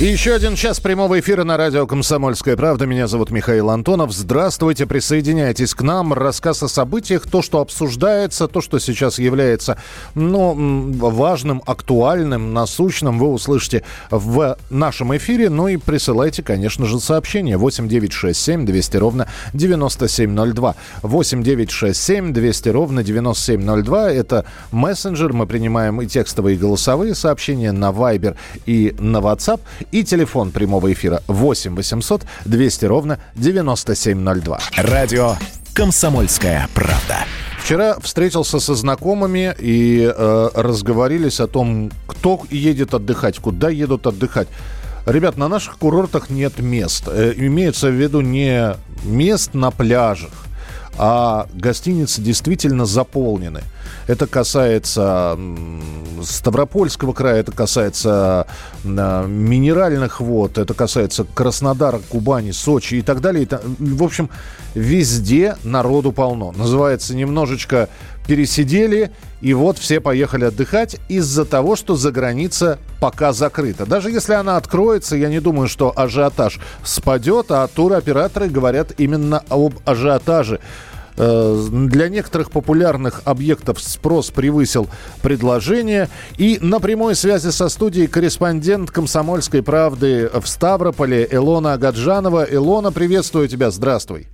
Еще один час прямого эфира на радио «Комсомольская правда». Меня зовут Михаил Антонов. Здравствуйте, присоединяйтесь к нам. Рассказ о событиях, то, что обсуждается, то, что сейчас является ну, важным, актуальным, насущным, вы услышите в нашем эфире. Ну и присылайте, конечно же, сообщение 8 9 6 7 200 ровно 9702. 8 9 6 7 200 ровно 9702. Это мессенджер. Мы принимаем и текстовые, и голосовые сообщения на Viber и на WhatsApp. И телефон прямого эфира 8 800 200 ровно 9702. Радио «Комсомольская правда». Вчера встретился со знакомыми и э, разговорились о том, кто едет отдыхать, куда едут отдыхать. Ребят, на наших курортах нет мест. Э, имеется в виду не мест на пляжах, а гостиницы действительно заполнены. Это касается Ставропольского края, это касается а, минеральных вод, это касается Краснодара, Кубани, Сочи и так далее. В общем, везде народу полно. Называется немножечко пересидели, и вот все поехали отдыхать из-за того, что за граница пока закрыта. Даже если она откроется, я не думаю, что ажиотаж спадет, а туроператоры говорят именно об ажиотаже. Э, для некоторых популярных объектов спрос превысил предложение. И на прямой связи со студией корреспондент «Комсомольской правды» в Ставрополе Илона Агаджанова. Илона, приветствую тебя, здравствуй.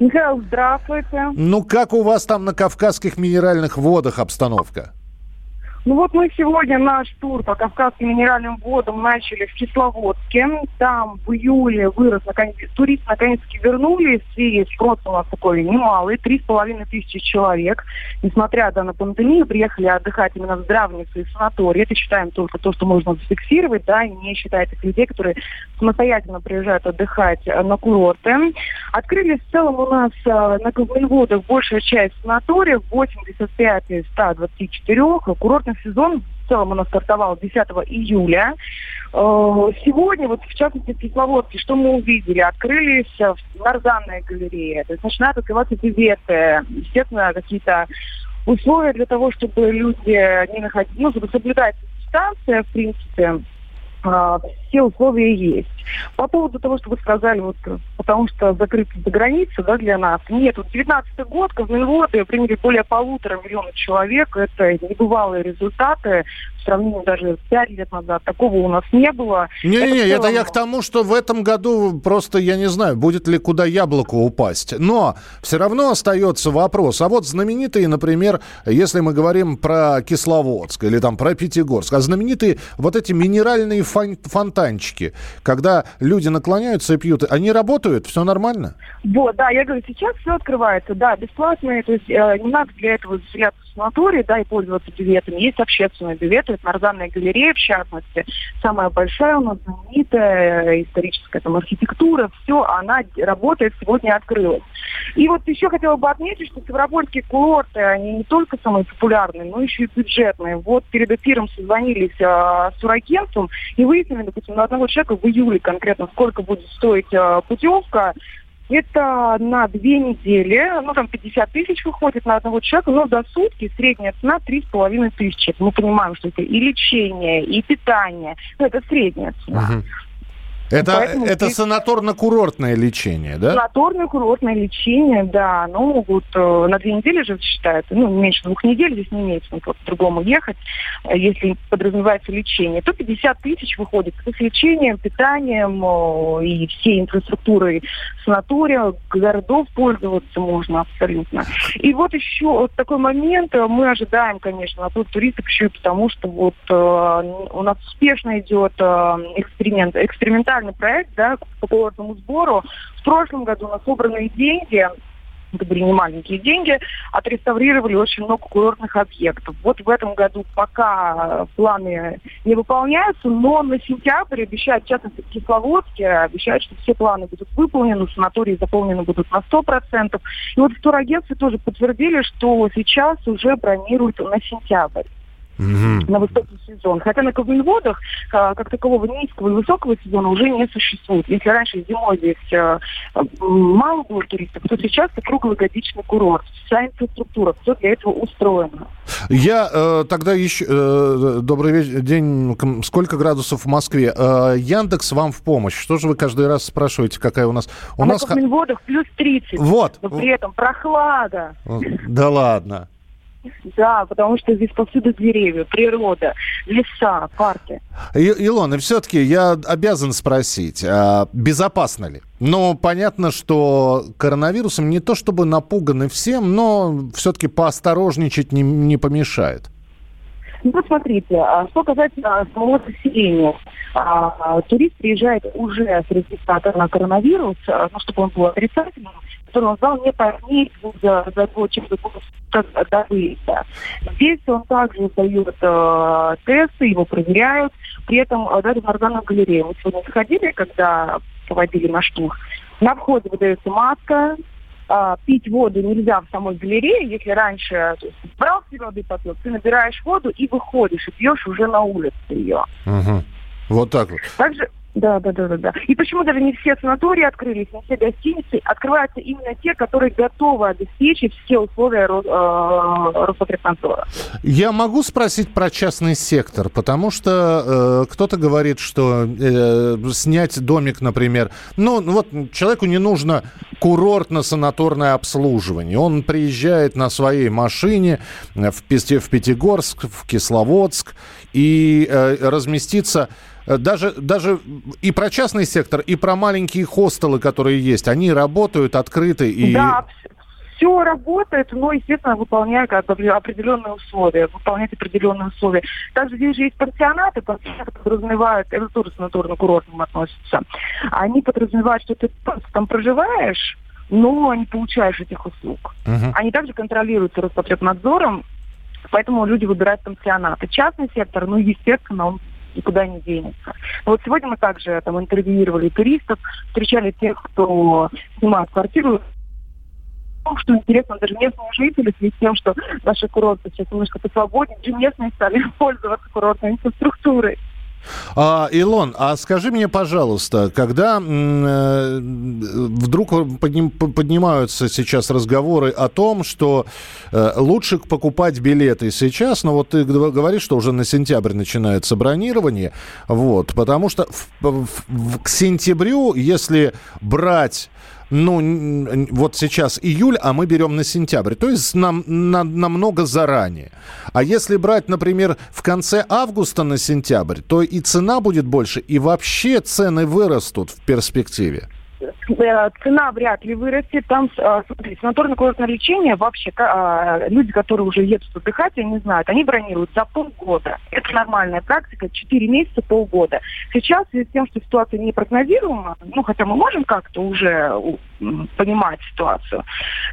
Михаил, здравствуйте. Ну, как у вас там на Кавказских минеральных водах обстановка? Ну вот мы сегодня наш тур по Кавказским минеральным водам начали в Кисловодске. Там в июле вырос, наконец, туристы наконец-таки вернулись, и спрос у нас такой немалый, три с половиной тысячи человек. Несмотря да, на пандемию, приехали отдыхать именно в здравницы и санатории. Это считаем только то, что можно зафиксировать, да, и не считая тех людей, которые самостоятельно приезжают отдыхать э, на курорты. Открылись в целом у нас э, на водах большая часть санаториев, 85 из 124, курортных курортный сезон в целом у нас стартовал 10 июля. Э, сегодня, вот в частности в Кисловодске, что мы увидели? Открылись нарзанная галерея, то есть начинают открываться биветы, естественно, какие-то условия для того, чтобы люди не находили, ну, чтобы соблюдать дистанция, в принципе, а, все условия есть. По поводу того, что вы сказали, вот, потому что закрыты за границы да, для нас. Нет, вот 19 год Казминводы приняли более полутора миллионов человек. Это небывалые результаты в сравнении даже 5 лет назад. Такого у нас не было. Не-не-не, это, это я к тому, что в этом году просто, я не знаю, будет ли куда яблоку упасть. Но все равно остается вопрос. А вот знаменитые, например, если мы говорим про Кисловодск или там про Пятигорск, а знаменитые вот эти минеральные фон фонтанчики, когда люди наклоняются и пьют, они работают? Все нормально? Вот, да, я говорю, сейчас все открывается, да, бесплатные, то есть э, не надо для этого заселяться в санаторий, да, и пользоваться биветами. Есть общественные биветы, это Нарзанная галерея, в частности, самая большая у нас, знаменитая, э, историческая там архитектура, все, она работает, сегодня открылась. И вот еще хотела бы отметить, что Ставропольские курорты, они не только самые популярные, но еще и бюджетные. Вот перед эфиром созвонились э, с турагентством и выяснили, допустим, на одного человека в июле конкретно, сколько будет стоить э, путевка. Это на две недели, ну там 50 тысяч выходит на одного человека, но за сутки средняя цена три с половиной тысячи. Мы понимаем, что это и лечение, и питание, ну это средняя цена. Это, это здесь... санаторно-курортное лечение, да? Санаторно-курортное лечение, да. Оно могут э, на две недели же считается, ну, меньше двух недель, здесь не имеется смысла по-другому ехать, если подразумевается лечение, то 50 тысяч выходит с лечением, питанием э, и всей инфраструктурой санатория, городов пользоваться можно абсолютно. И вот еще вот такой момент, мы ожидаем, конечно, наплыв туристов еще и потому, что вот у нас успешно идет эксперимент, экспериментальный проект да, по курортному сбору. В прошлом году на собранные деньги это были не маленькие деньги, отреставрировали очень много курортных объектов. Вот в этом году пока планы не выполняются, но на сентябрь обещают, в частности, в Кисловодске, обещают, что все планы будут выполнены, санатории заполнены будут на 100%. И вот в тоже подтвердили, что сейчас уже бронируют на сентябрь угу. на высокий сезон. Хотя на Кабельводах а, как такового низкого и высокого сезона уже не существует. Если раньше зимой здесь а, мало было туристов, то сейчас это круглогодичный курорт. Вся инфраструктура, все для этого устроено. Я э, тогда еще... Э, добрый вечер, день. Сколько градусов в Москве? Э, Яндекс вам в помощь. Что же вы каждый раз спрашиваете, какая у нас... У а нас... на Кабельводах плюс 30. Вот. Но при этом прохлада. Да ладно. Да, потому что здесь повсюду деревья, природа, леса, парки. И, Илона, все-таки я обязан спросить, а безопасно ли? Ну, понятно, что коронавирусом не то чтобы напуганы всем, но все-таки поосторожничать не, не помешает. Ну, смотрите, а что касается самого населения. А, турист приезжает уже с регистратором на коронавирус, а, ну, чтобы он был отрицательным, который он сдал не позднее за, за то, чем до выезда. Здесь он также сдает э, тесты, его проверяют. При этом даже в органах галереи. Мы сегодня заходили, когда проводили наш тур. На входе выдается маска, а, пить воду нельзя в самой галерее, если раньше то есть, брал себе воды попил, ты набираешь воду и выходишь, и пьешь уже на улице ее. Угу. Вот так вот. Также, да, да, да, да, да. И почему даже не все санатории открылись, не все гостиницы, открываются именно те, которые готовы обеспечить все условия э, Роспотребнадзора. Я могу спросить про частный сектор, потому что э, кто-то говорит, что э, снять домик, например, ну, ну вот человеку не нужно курортно-санаторное обслуживание. Он приезжает на своей машине в, Пятигорск, в Кисловодск и э, разместится Э, даже, даже и про частный сектор, и про маленькие хостелы, которые есть, они работают открыты и... Да, все работает, но, естественно, выполняя определенные условия, выполнять определенные условия. Также здесь же есть пансионаты, пансионаты подразумевают, это тоже санаторно-курортным относится, они подразумевают, что ты там проживаешь, но не получаешь этих услуг. Uh-huh. Они также контролируются Роспотребнадзором, поэтому люди выбирают пансионаты. Частный сектор, ну, естественно, он никуда не денется. вот сегодня мы также там интервьюировали туристов, встречали тех, кто снимает квартиру что интересно, даже местные жители, в связи с тем, что наши курорты сейчас немножко посвободнее, даже местные стали пользоваться курортной инфраструктурой. А, Илон, а скажи мне, пожалуйста, когда э, вдруг подним, поднимаются сейчас разговоры о том, что э, лучше покупать билеты сейчас, но вот ты говоришь, что уже на сентябрь начинается бронирование, вот, потому что в, в, в, к сентябрю, если брать ну, вот сейчас июль, а мы берем на сентябрь. То есть нам, на, намного заранее. А если брать, например, в конце августа на сентябрь, то и цена будет больше, и вообще цены вырастут в перспективе. Э, цена вряд ли вырастет. Там, э, смотрите, санаторно-курортное лечение вообще, э, люди, которые уже едут отдыхать, они знают, они бронируют за полгода. Это нормальная практика, 4 месяца, полгода. Сейчас, в связи с тем, что ситуация непрогнозируема, ну, хотя мы можем как-то уже понимать ситуацию,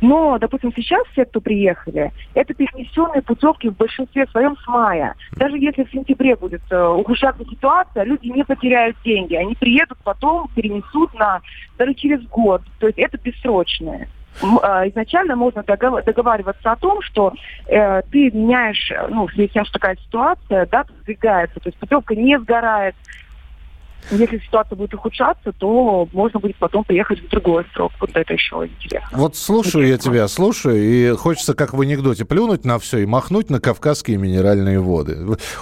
но, допустим, сейчас все, кто приехали, это перенесенные путевки в большинстве своем с мая. Даже если в сентябре будет ухудшаться ситуация, люди не потеряют деньги. Они приедут потом, перенесут на даже через год. То есть это бессрочное. А, изначально можно договариваться о том, что э, ты меняешь, ну, в связи с тем, что такая ситуация, дата сдвигается, то есть путевка не сгорает, если ситуация будет ухудшаться, то можно будет потом приехать в другой срок. Вот это еще интересно. Вот слушаю интересно. я тебя, слушаю, и хочется, как в анекдоте, плюнуть на все и махнуть на кавказские минеральные воды.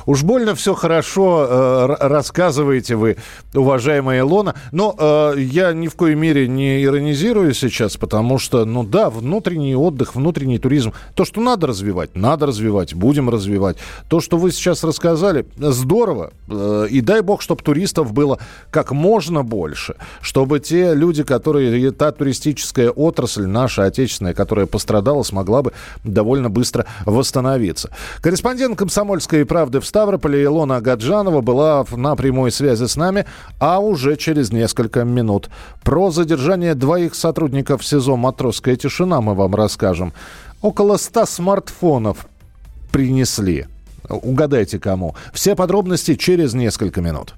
Уж больно все хорошо э, рассказываете вы, уважаемая Илона. Но э, я ни в коей мере не иронизирую сейчас, потому что, ну да, внутренний отдых, внутренний туризм, то, что надо развивать, надо развивать, будем развивать. То, что вы сейчас рассказали, здорово. Э, и дай бог, чтобы туристов было было как можно больше, чтобы те люди, которые, та туристическая отрасль, наша отечественная, которая пострадала, смогла бы довольно быстро восстановиться. Корреспондент «Комсомольской правды» в Ставрополе Илона Агаджанова была на прямой связи с нами, а уже через несколько минут. Про задержание двоих сотрудников СИЗО «Матросская тишина» мы вам расскажем. Около 100 смартфонов принесли. Угадайте, кому. Все подробности через несколько минут.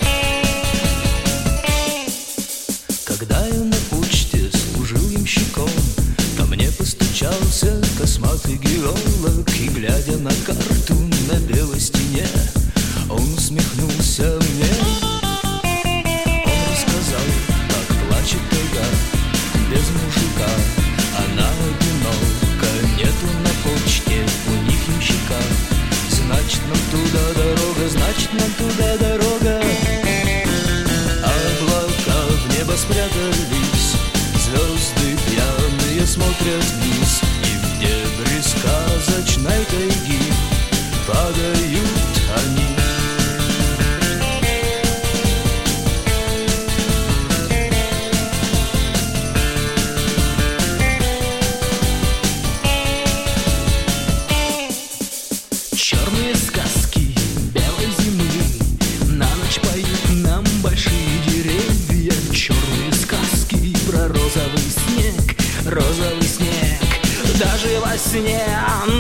Когда я на почте служил ямщиком, ко мне постучался косматый геолог, и, глядя на карту на белой стене, он усмехнулся мне. Он рассказал, как плачет тайга без мужика. Она одинока, нету на почте у них ямщика. Значит, нам туда дорога, значит, нам туда дорога. Спрятались, звезды пьяные смотрят вниз, и в дебри сказочной тайги падают сне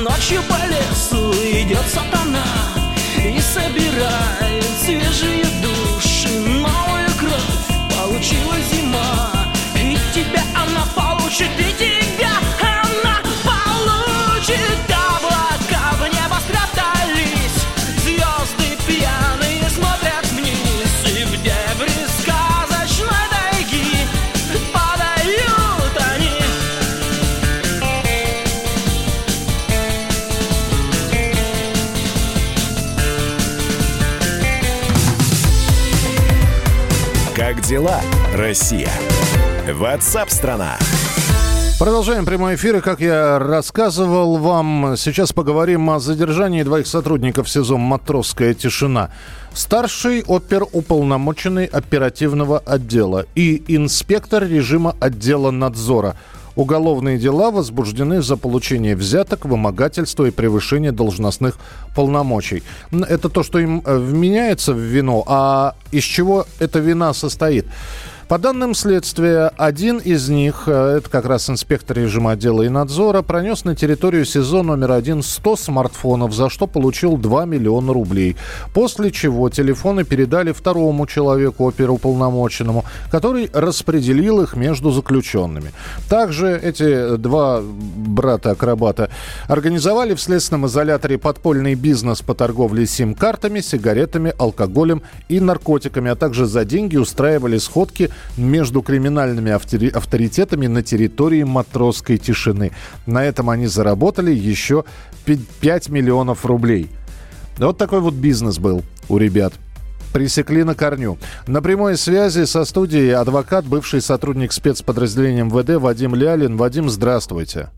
ночью по лесу идет сатана И собирает свежие души. Новую кровь получила зима И тебя она получит, и тебя Россия? Ватсап-страна! Продолжаем прямой эфир. И, как я рассказывал вам, сейчас поговорим о задержании двоих сотрудников СИЗО «Матросская тишина». Старший оперуполномоченный оперативного отдела и инспектор режима отдела надзора. Уголовные дела возбуждены за получение взяток, вымогательство и превышение должностных полномочий. Это то, что им э, вменяется в вину, а из чего эта вина состоит? По данным следствия, один из них, э, это как раз инспектор режима отдела и надзора, пронес на территорию СИЗО номер один 100 смартфонов, за что получил 2 миллиона рублей. После чего телефоны передали второму человеку, оперуполномоченному, который распределил их между заключенными. Также эти два брата-акробата организовали в следственном изоляторе подпольный бизнес по торговле сим-картами, сигаретами, алкоголем и наркотиками, а также за деньги устраивали сходки между криминальными автори- авторитетами на территории матросской тишины. На этом они заработали еще 5 миллионов рублей. Вот такой вот бизнес был у ребят. Пресекли на корню. На прямой связи со студией адвокат, бывший сотрудник спецподразделения МВД Вадим Лялин. Вадим, здравствуйте.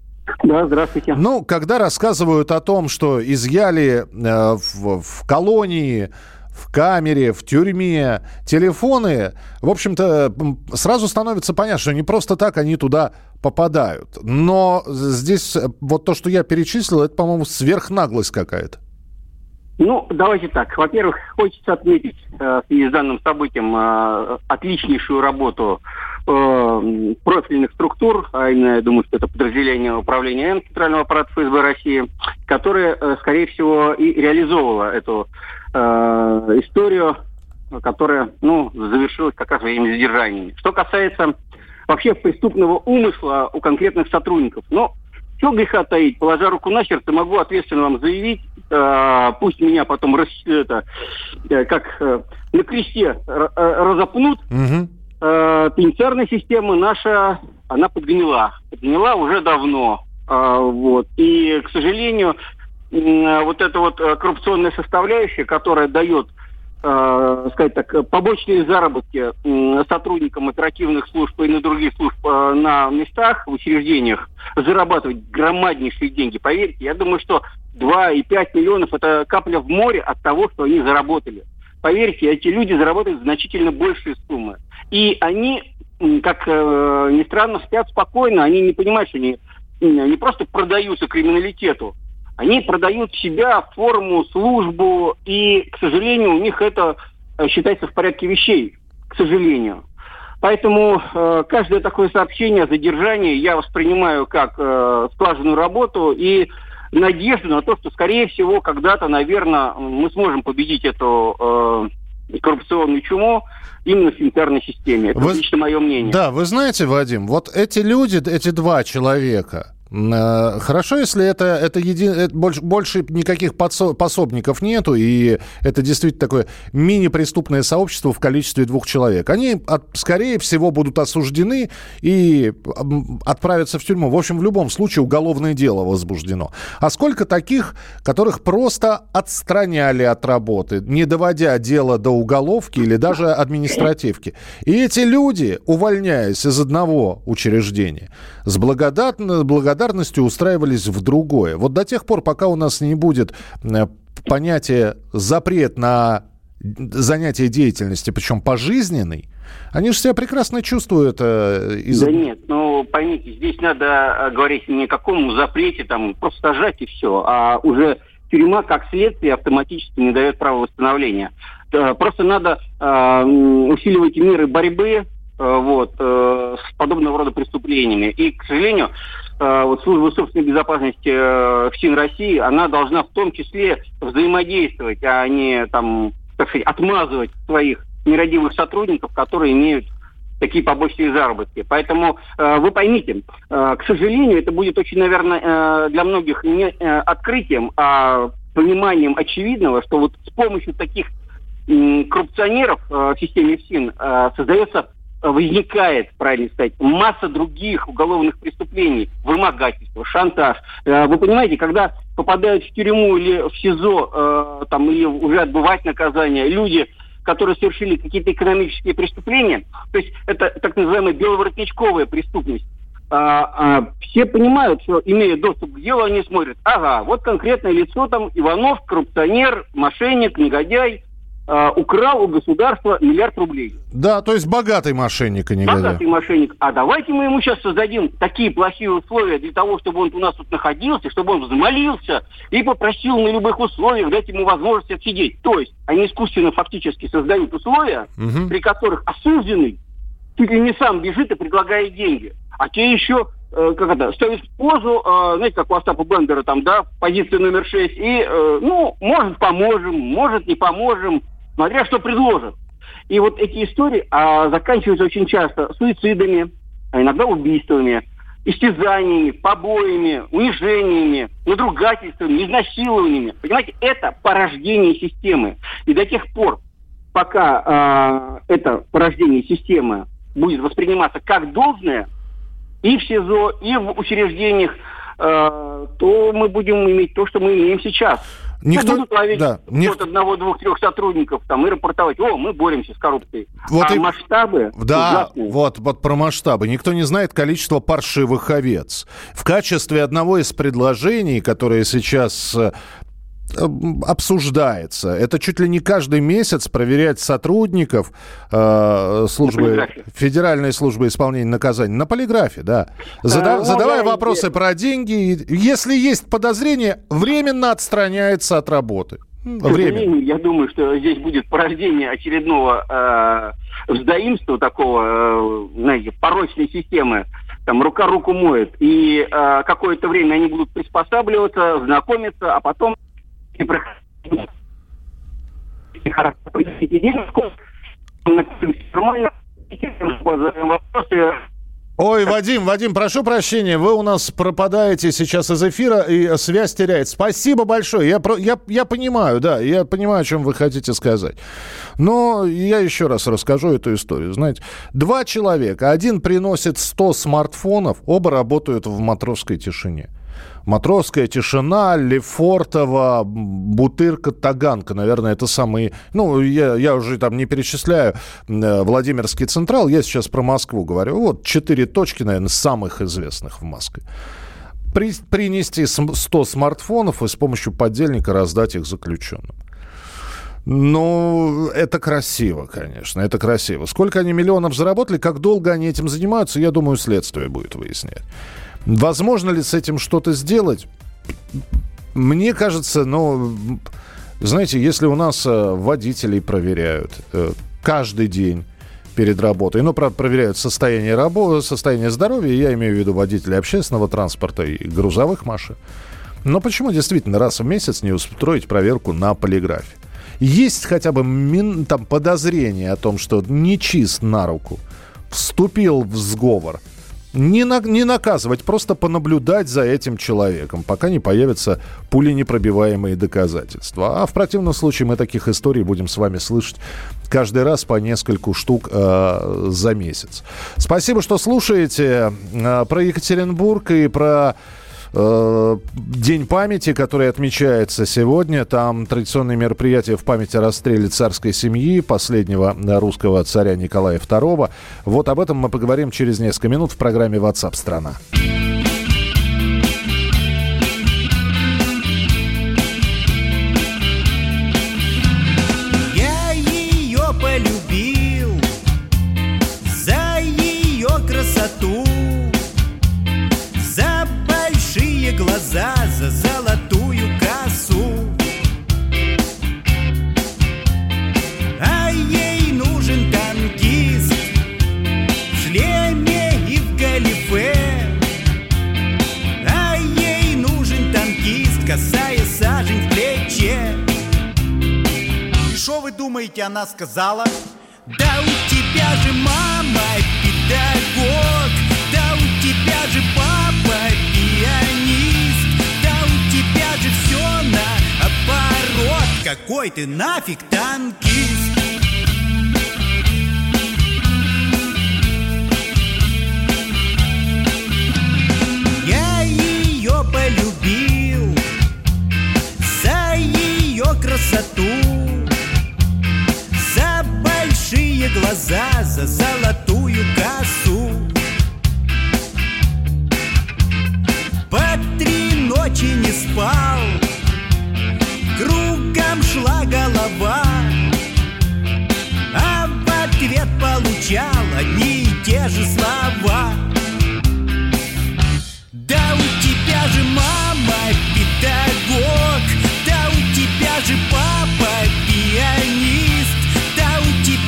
Да, здравствуйте. Ну, когда рассказывают о том, что изъяли э, в, в колонии, в камере, в тюрьме телефоны, в общем-то, сразу становится понятно, что не просто так они туда попадают. Но здесь э, вот то, что я перечислил, это, по-моему, сверхнаглость какая-то. Ну, давайте так. Во-первых, хочется отметить э, с данным событием э, отличнейшую работу э, профильных структур, а именно, я думаю, что это подразделение управления М Центрального аппарата ФСБ России, которое, э, скорее всего, и реализовывало эту э, историю, которая, ну, завершилась как раз своими задержаниями. Что касается вообще преступного умысла у конкретных сотрудников, ну, что греха таить, положа руку на сердце, могу ответственно вам заявить, э, пусть меня потом рас, это, э, как э, на кресте э, разопнут, Мгм. Э, пенитенциарная система наша, она подгнила. Подгнила уже давно. А, вот. И, к сожалению, м, вот эта вот э, коррупционная составляющая, которая дает э, сказать так, э, побочные заработки сотрудникам оперативных служб и на других служб э, на местах, в учреждениях, зарабатывать громаднейшие деньги. Поверьте, я думаю, что 2,5 миллионов – это капля в море от того, что они заработали. поверьте, эти люди заработают значительно большие суммы. И они, как э, ни странно, спят спокойно, они не понимают, что они не просто продаются криминалитету, они продают себя, форму, службу, и, к сожалению, у них это э, считается в порядке вещей, к сожалению. Поэтому э, каждое такое сообщение о задержании я воспринимаю как э, слаженную работу и надежду на то, что, скорее всего, когда-то, наверное, мы сможем победить эту э, коррупционную чуму именно в санитарной системе. Это вы... лично мое мнение. Да, вы знаете, Вадим, вот эти люди, эти два человека, хорошо, если это, это, еди... это больше, больше никаких подсо... пособников нету, и это действительно такое мини-преступное сообщество в количестве двух человек. Они, от, скорее всего, будут осуждены и отправятся в тюрьму. В общем, в любом случае уголовное дело возбуждено. А сколько таких, которых просто отстраняли от работы, не доводя дело до уголовки или даже административки. И эти люди, увольняясь из одного учреждения, с благодарностью благодарностью устраивались в другое. Вот до тех пор, пока у нас не будет э, понятия запрет на занятие деятельности, причем пожизненный, они же себя прекрасно чувствуют. Э, из... Да нет, ну поймите, здесь надо э, говорить не о каком запрете, там просто сажать и все, а уже тюрьма как следствие автоматически не дает права восстановления. Просто надо э, усиливать меры борьбы Э, вот, э, с подобного рода преступлениями. И, к сожалению, э, вот служба собственной безопасности ФСИН России, она должна в том числе взаимодействовать, а не там, так сказать, отмазывать своих нерадивых сотрудников, которые имеют такие побочные заработки. Поэтому э, вы поймите, э, к сожалению, это будет очень, наверное, э, для многих не э, открытием, а пониманием очевидного, что вот с помощью таких э, коррупционеров э, в системе ФСИН э, создается возникает, правильно сказать, масса других уголовных преступлений, вымогательство, шантаж. Э, вы понимаете, когда попадают в тюрьму или в СИЗО, э, там, или уже отбывать наказание, люди, которые совершили какие-то экономические преступления, то есть это так называемая беловоротничковая преступность, а, а, все понимают, что имея доступ к делу, они смотрят, ага, вот конкретное лицо там Иванов, коррупционер, мошенник, негодяй, э, украл у государства миллиард рублей. Да, то есть богатый мошенник, а не Богатый мошенник. А давайте мы ему сейчас создадим такие плохие условия для того, чтобы он у нас тут находился, чтобы он взмолился и попросил на любых условиях дать ему возможность отсидеть. То есть они искусственно фактически создают условия, угу. при которых осужденный чуть ли не сам бежит и предлагает деньги. А те еще э, как это, ставят в позу, э, знаете, как у Остапа Бендера там, да, позиция номер шесть, и, э, ну, может, поможем, может, не поможем, смотря что предложат. И вот эти истории а, заканчиваются очень часто суицидами, а иногда убийствами, истязаниями, побоями, унижениями, надругательствами, изнасилованиями. Понимаете, это порождение системы. И до тех пор, пока а, это порождение системы будет восприниматься как должное и в СИЗО, и в учреждениях, а, то мы будем иметь то, что мы имеем сейчас. Никто... Будут ловить да, ник... вот одного, двух, трех сотрудников там и рапортовать, о, мы боремся с коррупцией. Вот а и... масштабы Да, вот, вот про масштабы. Никто не знает количество паршивых овец. В качестве одного из предложений, которые сейчас э, обсуждается. Это чуть ли не каждый месяц проверять сотрудников э, службы, Федеральной службы исполнения наказаний на полиграфе, да. Зада, а, задавая вопросы я... про деньги, если есть подозрение, временно отстраняется от работы. Время. Я думаю, что здесь будет порождение очередного э, вздоимства такого, э, знаете, порочной системы. Там рука руку моет. И э, какое-то время они будут приспосабливаться, знакомиться, а потом и проходить Ой, Вадим, Вадим, прошу прощения, вы у нас пропадаете сейчас из эфира, и связь теряется. Спасибо большое. Я, я, я понимаю, да, я понимаю, о чем вы хотите сказать. Но я еще раз расскажу эту историю. Знаете, два человека, один приносит 100 смартфонов, оба работают в матросской тишине. Матросская тишина, Лефортово, Бутырка, Таганка. Наверное, это самые... Ну, я, я уже там не перечисляю э, Владимирский Централ. Я сейчас про Москву говорю. Вот четыре точки, наверное, самых известных в Москве. При, принести 100 смартфонов и с помощью подельника раздать их заключенным. Ну, это красиво, конечно, это красиво. Сколько они миллионов заработали, как долго они этим занимаются, я думаю, следствие будет выяснять. Возможно ли с этим что-то сделать? Мне кажется, ну, знаете, если у нас э, водителей проверяют э, каждый день, перед работой. Ну, правда, проверяют состояние, работы, состояние здоровья. Я имею в виду водителей общественного транспорта и грузовых машин. Но почему действительно раз в месяц не устроить проверку на полиграфе? есть хотя бы там, подозрение о том, что нечист на руку, вступил в сговор, не, на, не наказывать, просто понаблюдать за этим человеком, пока не появятся пуленепробиваемые доказательства. А в противном случае мы таких историй будем с вами слышать каждый раз по нескольку штук э, за месяц. Спасибо, что слушаете э, про Екатеринбург и про Э, День памяти, который отмечается сегодня. Там традиционные мероприятия в память о расстреле царской семьи последнего русского царя Николая II. Вот об этом мы поговорим через несколько минут в программе WhatsApp страна». Сказала? Да у тебя же мама педагог Да у тебя же папа пианист же все наоборот Какой ты нафиг танкист глаза, за золотую косу. Ночи не спал Кругом шла голова. А в ответ получал одни и те же слова. Да у тебя же мама педагог Да у тебя же папа пианист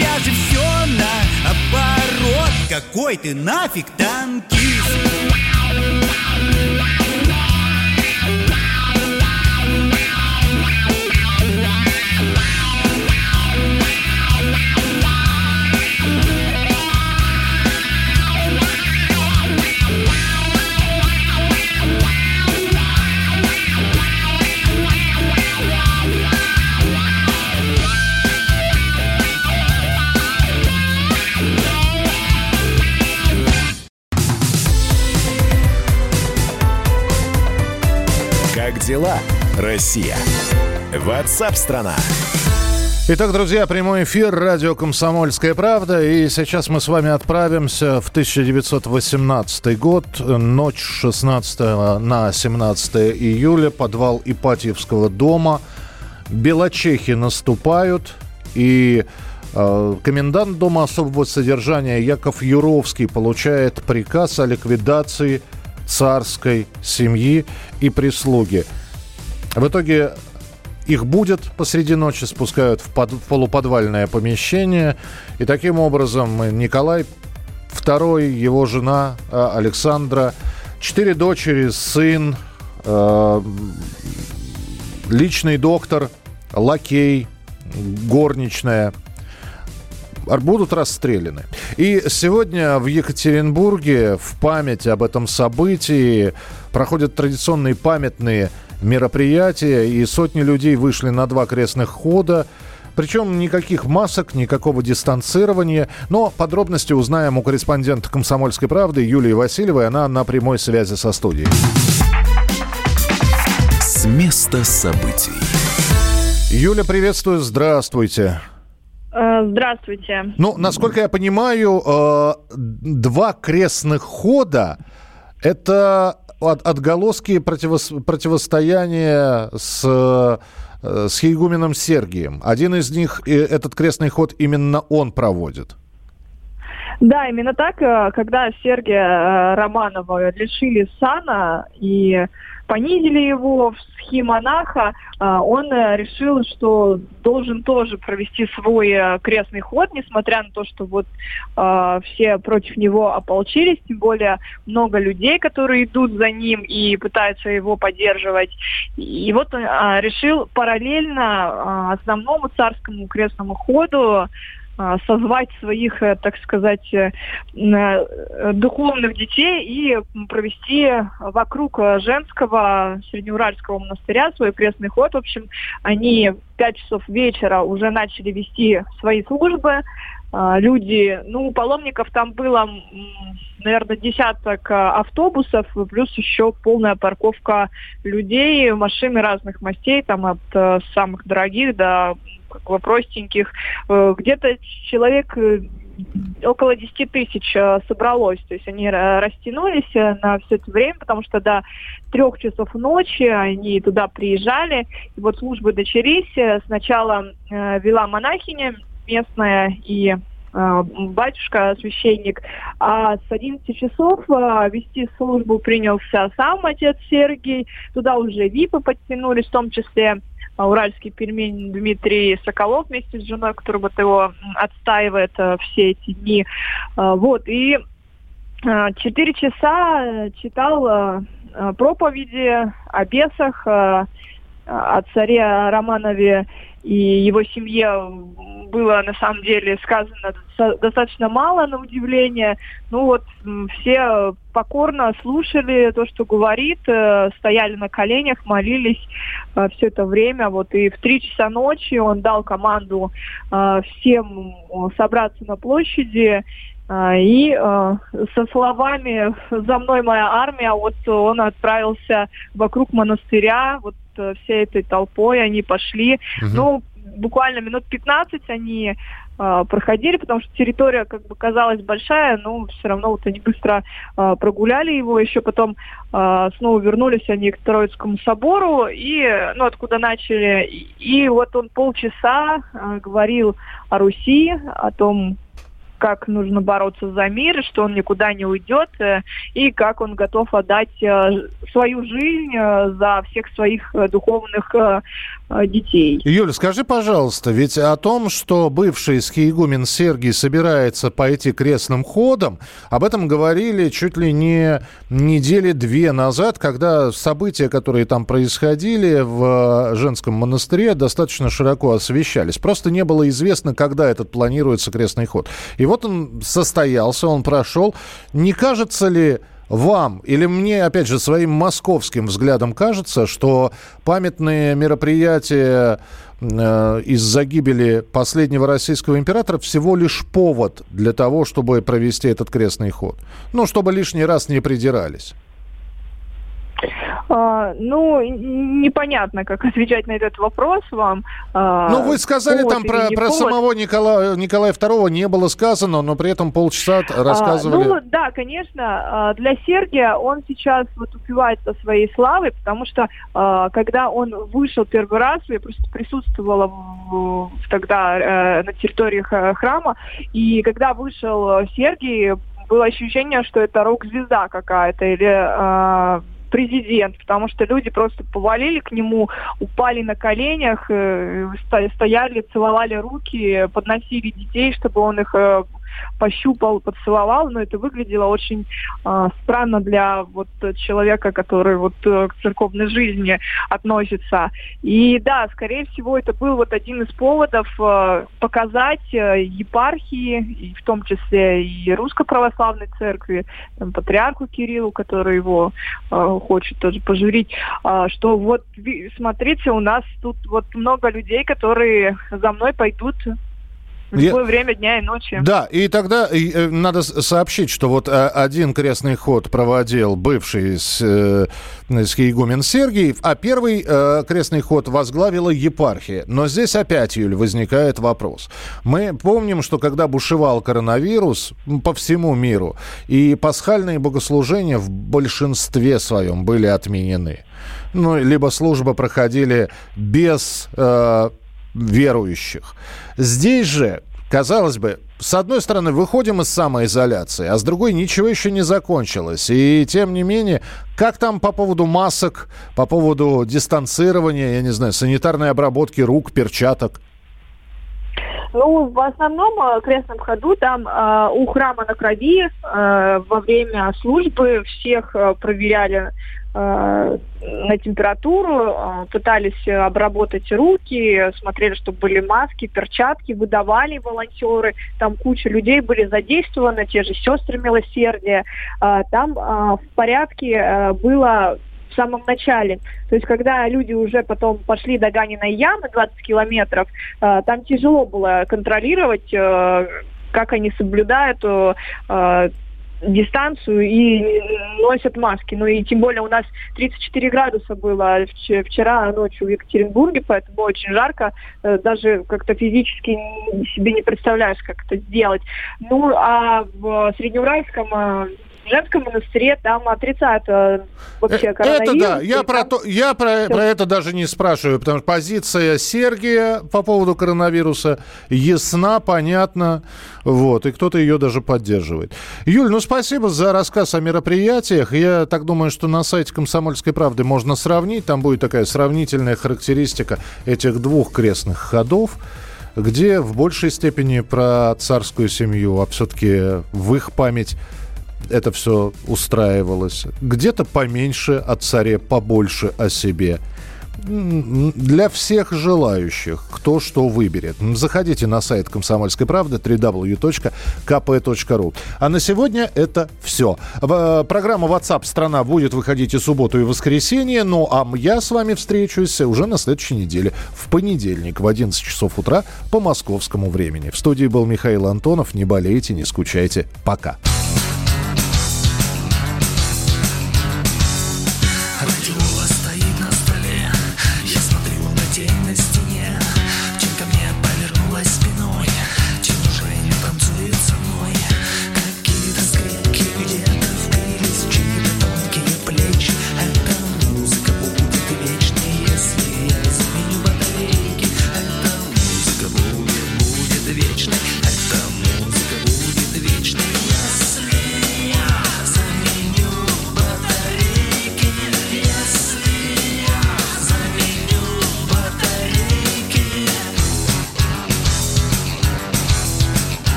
тебя же все наоборот Какой ты нафиг танкист дела, Россия? Ватсап-страна! Итак, друзья, прямой эфир, радио «Комсомольская правда». И сейчас мы с вами отправимся в 1918 год, ночь 16 на 17 июля, подвал Ипатьевского дома. Белочехи наступают, и э, комендант дома особого содержания Яков Юровский получает приказ о ликвидации царской семьи и прислуги. В итоге их будет посреди ночи, спускают в, под, в полуподвальное помещение. И таким образом Николай II, его жена э, Александра, четыре дочери, сын, э, личный доктор, лакей, горничная – будут расстреляны. И сегодня в Екатеринбурге в память об этом событии проходят традиционные памятные мероприятия, и сотни людей вышли на два крестных хода. Причем никаких масок, никакого дистанцирования. Но подробности узнаем у корреспондента «Комсомольской правды» Юлии Васильевой. Она на прямой связи со студией. С места событий. Юля, приветствую. Здравствуйте. Э, здравствуйте. Ну, насколько я понимаю, э, два крестных хода – это от, отголоски противос, противостояния с, э, с Хейгуменом Сергием. Один из них, этот крестный ход именно он проводит. Да, именно так, когда Сергия Романова лишили сана и понизили его в схемонаха, а, он э, решил, что должен тоже провести свой э, крестный ход, несмотря на то, что вот а, все против него ополчились, тем более много людей, которые идут за ним и пытаются его поддерживать. И вот он а, решил параллельно основному царскому крестному ходу созвать своих, э, так сказать, э, э, духовных детей и провести вокруг женского среднеуральского монастыря свой крестный ход. В общем, они в 5 часов вечера уже начали вести свои службы. А, люди, ну, паломников там было, наверное, десяток автобусов, плюс еще полная парковка людей, машины разных мастей, там от самых дорогих до как бы простеньких. Э, где-то человек э, около 10 тысяч э, собралось. То есть они растянулись на все это время, потому что до трех часов ночи они туда приезжали. И вот службы дочерись. Сначала вела монахиня местная и батюшка, священник, а с 11 часов вести службу принялся сам отец Сергий, туда уже ВИПы подтянулись, в том числе а, уральский пельмень Дмитрий Соколов вместе с женой, который вот его отстаивает э, все эти дни. Вот, и э, четыре часа читал э, проповеди о бесах, о царе Романове и его семье было на самом деле сказано достаточно мало, на удивление. Ну вот все покорно слушали то, что говорит, э, стояли на коленях, молились э, все это время. Вот и в три часа ночи он дал команду э, всем собраться на площади и э, со словами «За мной моя армия» вот он отправился вокруг монастыря, вот всей этой толпой они пошли. Угу. Ну, буквально минут 15 они э, проходили, потому что территория как бы казалась большая, но все равно вот они быстро э, прогуляли его, еще потом э, снова вернулись они к Троицкому собору, и, ну, откуда начали, и, и вот он полчаса э, говорил о Руси, о том, как нужно бороться за мир, что он никуда не уйдет, э, и как он готов отдать э, свою жизнь э, за всех своих духовных детей. Юля, скажи, пожалуйста, ведь о том, что бывший схиегумен Сергий собирается пойти крестным ходом, об этом говорили чуть ли не недели две назад, когда события, которые там происходили в женском монастыре, достаточно широко освещались. Просто не было известно, когда этот планируется крестный ход. И вот он состоялся, он прошел. Не кажется ли вам или мне, опять же, своим московским взглядом кажется, что памятные мероприятия э, из-за гибели последнего российского императора всего лишь повод для того, чтобы провести этот крестный ход? Ну, чтобы лишний раз не придирались. А, ну, непонятно, как отвечать на этот вопрос вам. А, ну, вы сказали там про, про самого Николая, Николая II не было сказано, но при этом полчаса а, рассказывали. А, ну, да, конечно, для Сергия он сейчас вот упивается своей славой, потому что когда он вышел первый раз, я просто присутствовала в, тогда э, на территории храма, и когда вышел Сергий, было ощущение, что это рок-звезда какая-то или э, президент, потому что люди просто повалили к нему, упали на коленях, э, стояли, целовали руки, подносили детей, чтобы он их э, пощупал, поцеловал, но это выглядело очень э, странно для вот человека, который вот э, к церковной жизни относится. И да, скорее всего, это был вот один из поводов э, показать э, епархии, и в том числе и Русской Православной Церкви, там, патриарху Кириллу, который его э, хочет тоже пожурить, э, что вот смотрите, у нас тут вот много людей, которые за мной пойдут в Я- любое время дня и ночи. Да, и тогда и, э, надо с- сообщить, что вот э, один крестный ход проводил бывший с, э, игумен Сергиев, а первый э, крестный ход возглавила епархия. Но здесь опять, Юль, возникает вопрос. Мы помним, что когда бушевал коронавирус по всему миру, и пасхальные богослужения в большинстве своем были отменены. Ну, либо службы проходили без э, верующих. Здесь же, казалось бы, с одной стороны, выходим из самоизоляции, а с другой ничего еще не закончилось. И тем не менее, как там по поводу масок, по поводу дистанцирования, я не знаю, санитарной обработки рук, перчаток? Ну, в основном э, крестном ходу там э, у храма на крови э, во время службы всех э, проверяли э, на температуру, э, пытались обработать руки, смотрели, чтобы были маски, перчатки, выдавали волонтеры, там куча людей были задействованы, те же сестры милосердия, Э, там э, в порядке э, было в самом начале. То есть, когда люди уже потом пошли до Ганиной ямы 20 километров, э, там тяжело было контролировать, э, как они соблюдают э, дистанцию и носят маски. Ну и тем более у нас 34 градуса было вч- вчера ночью в Екатеринбурге, поэтому очень жарко. Даже как-то физически себе не представляешь, как это сделать. Ну а в Среднеуральском женском монастыре там отрицают э, вообще Э, коронавирус. Это да, я про, то, я про, про это даже не спрашиваю, потому что позиция Сергия по поводу коронавируса ясна, понятна, вот, и кто-то ее даже поддерживает. Юль, ну спасибо за рассказ о мероприятиях. Я так думаю, что на сайте «Комсомольской правды» можно сравнить, там будет такая сравнительная характеристика этих двух крестных ходов где в большей степени про царскую семью, а все-таки в их память это все устраивалось. Где-то поменьше о царе, побольше о себе. Для всех желающих, кто что выберет. Заходите на сайт «Комсомольской правды» www.kp.ru. А на сегодня это все. В- Программа WhatsApp страна будет выходить и субботу, и воскресенье. Ну, а я с вами встречусь уже на следующей неделе, в понедельник в 11 часов утра по московскому времени. В студии был Михаил Антонов. Не болейте, не скучайте. Пока.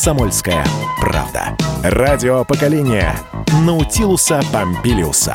«Комсомольская правда». Радио поколения Наутилуса Помпилиуса.